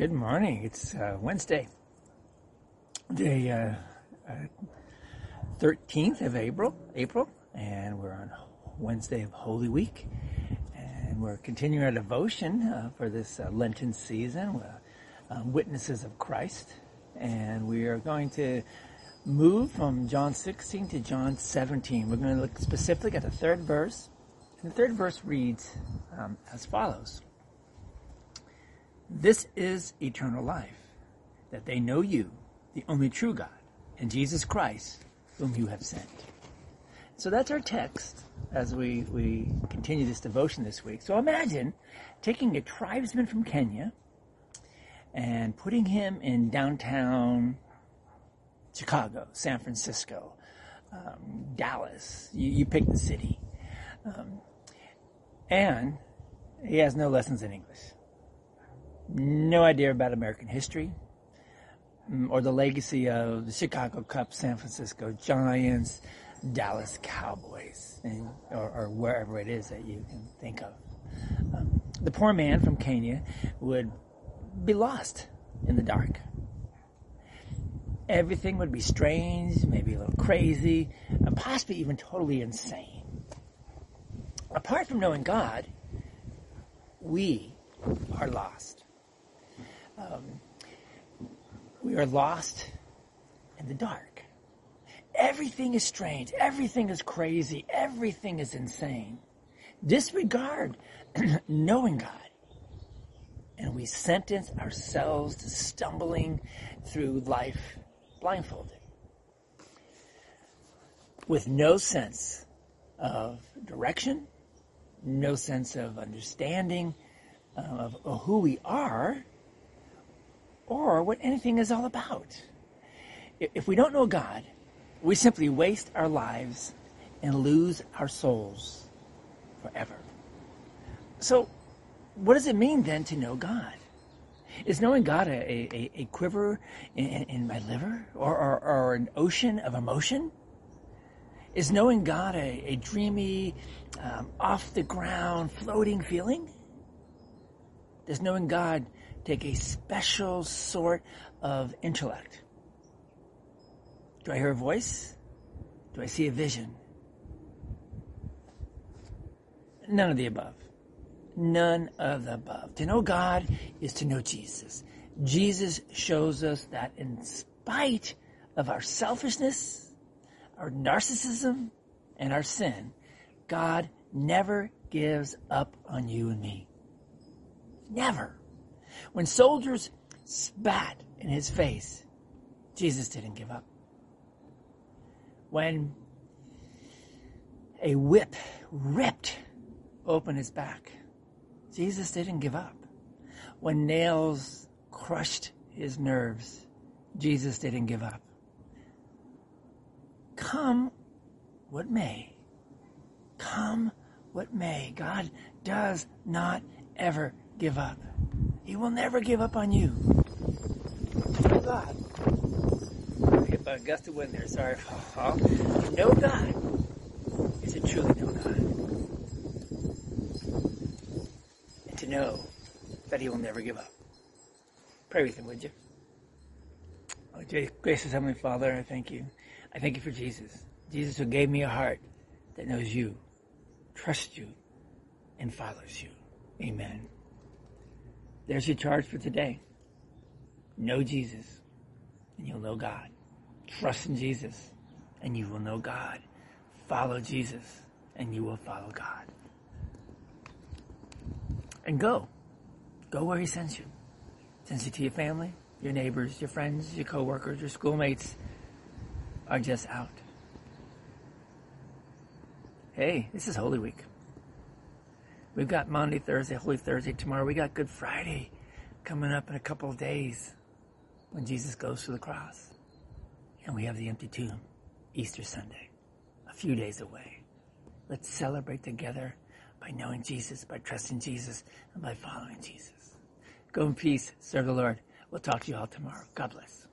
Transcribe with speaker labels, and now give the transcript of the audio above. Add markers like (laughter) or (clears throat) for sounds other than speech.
Speaker 1: Good morning. It's uh, Wednesday, the uh, uh, 13th of April, April, and we're on Wednesday of Holy Week, and we're continuing our devotion uh, for this uh, Lenten season, with, um, witnesses of Christ, and we are going to move from John 16 to John 17. We're going to look specifically at the third verse, and the third verse reads um, as follows. This is eternal life, that they know you, the only true God, and Jesus Christ, whom you have sent. So that's our text as we, we continue this devotion this week. So imagine taking a tribesman from Kenya and putting him in downtown Chicago, San Francisco, um, Dallas. You, you, pick the city. Um, and he has no lessons in English no idea about American history mm, or the legacy of the Chicago Cubs, San Francisco Giants, Dallas Cowboys, and, or, or, wherever it is that you can think of. Um, the poor man from Kenya would be lost in the dark. Everything would be strange, maybe a little crazy, and possibly even totally insane. Apart from knowing God, we are lost. Um, we are lost in the dark. Everything is strange. Everything is crazy. Everything is insane. Disregard (clears throat) knowing God. And we sentence ourselves to stumbling through life blindfolded. With no sense of direction, no sense of understanding uh, of, of who we are, or what anything is all about. If we don't know God, we simply waste our lives and lose our souls forever. So, what does it mean then to know God? Is knowing God a, a, a quiver in, in, my liver or, or, or, an ocean of emotion? Is knowing God a, a dreamy, um, off the ground, floating feeling? Does knowing God take a special sort of intellect. Do I hear a voice? Do I see a vision? None of the above. None of the above. To know God is to know Jesus. Jesus shows us that in spite of our selfishness, our narcissism, and our sin, God never gives up on you and me. Never. When soldiers spat in his face, Jesus didn't give up. When a whip ripped open his back, Jesus didn't give up. When nails crushed his nerves, Jesus didn't give up. Come what may. Come what may. God does not ever give up. He will never give up on you. Know God. Hit by a gust of wind there. Sorry. Know God is to truly know God. And to know that He will never give up. Pray with Him, would you? Oh, gracious Heavenly Father, I thank you. I thank you for Jesus. Jesus who gave me a heart that knows you, trusts you, and follows you. Amen. There's your charge for today. Know Jesus, and you'll know God. Trust in Jesus, and you will know God. Follow Jesus, and you will follow God. And go. Go where He sends you. Sends you to your family, your neighbors, your friends, your coworkers, your schoolmates are just out. Hey, this is Holy Week. We've got Maundy, Thursday, Holy Thursday tomorrow. We got Good Friday coming up in a couple of days when Jesus goes to the cross. And we have the empty tomb, Easter Sunday, a few days away. Let's celebrate together by knowing Jesus, by trusting Jesus, and by following Jesus. Go in peace. Serve the Lord. We'll talk to you all tomorrow. God bless.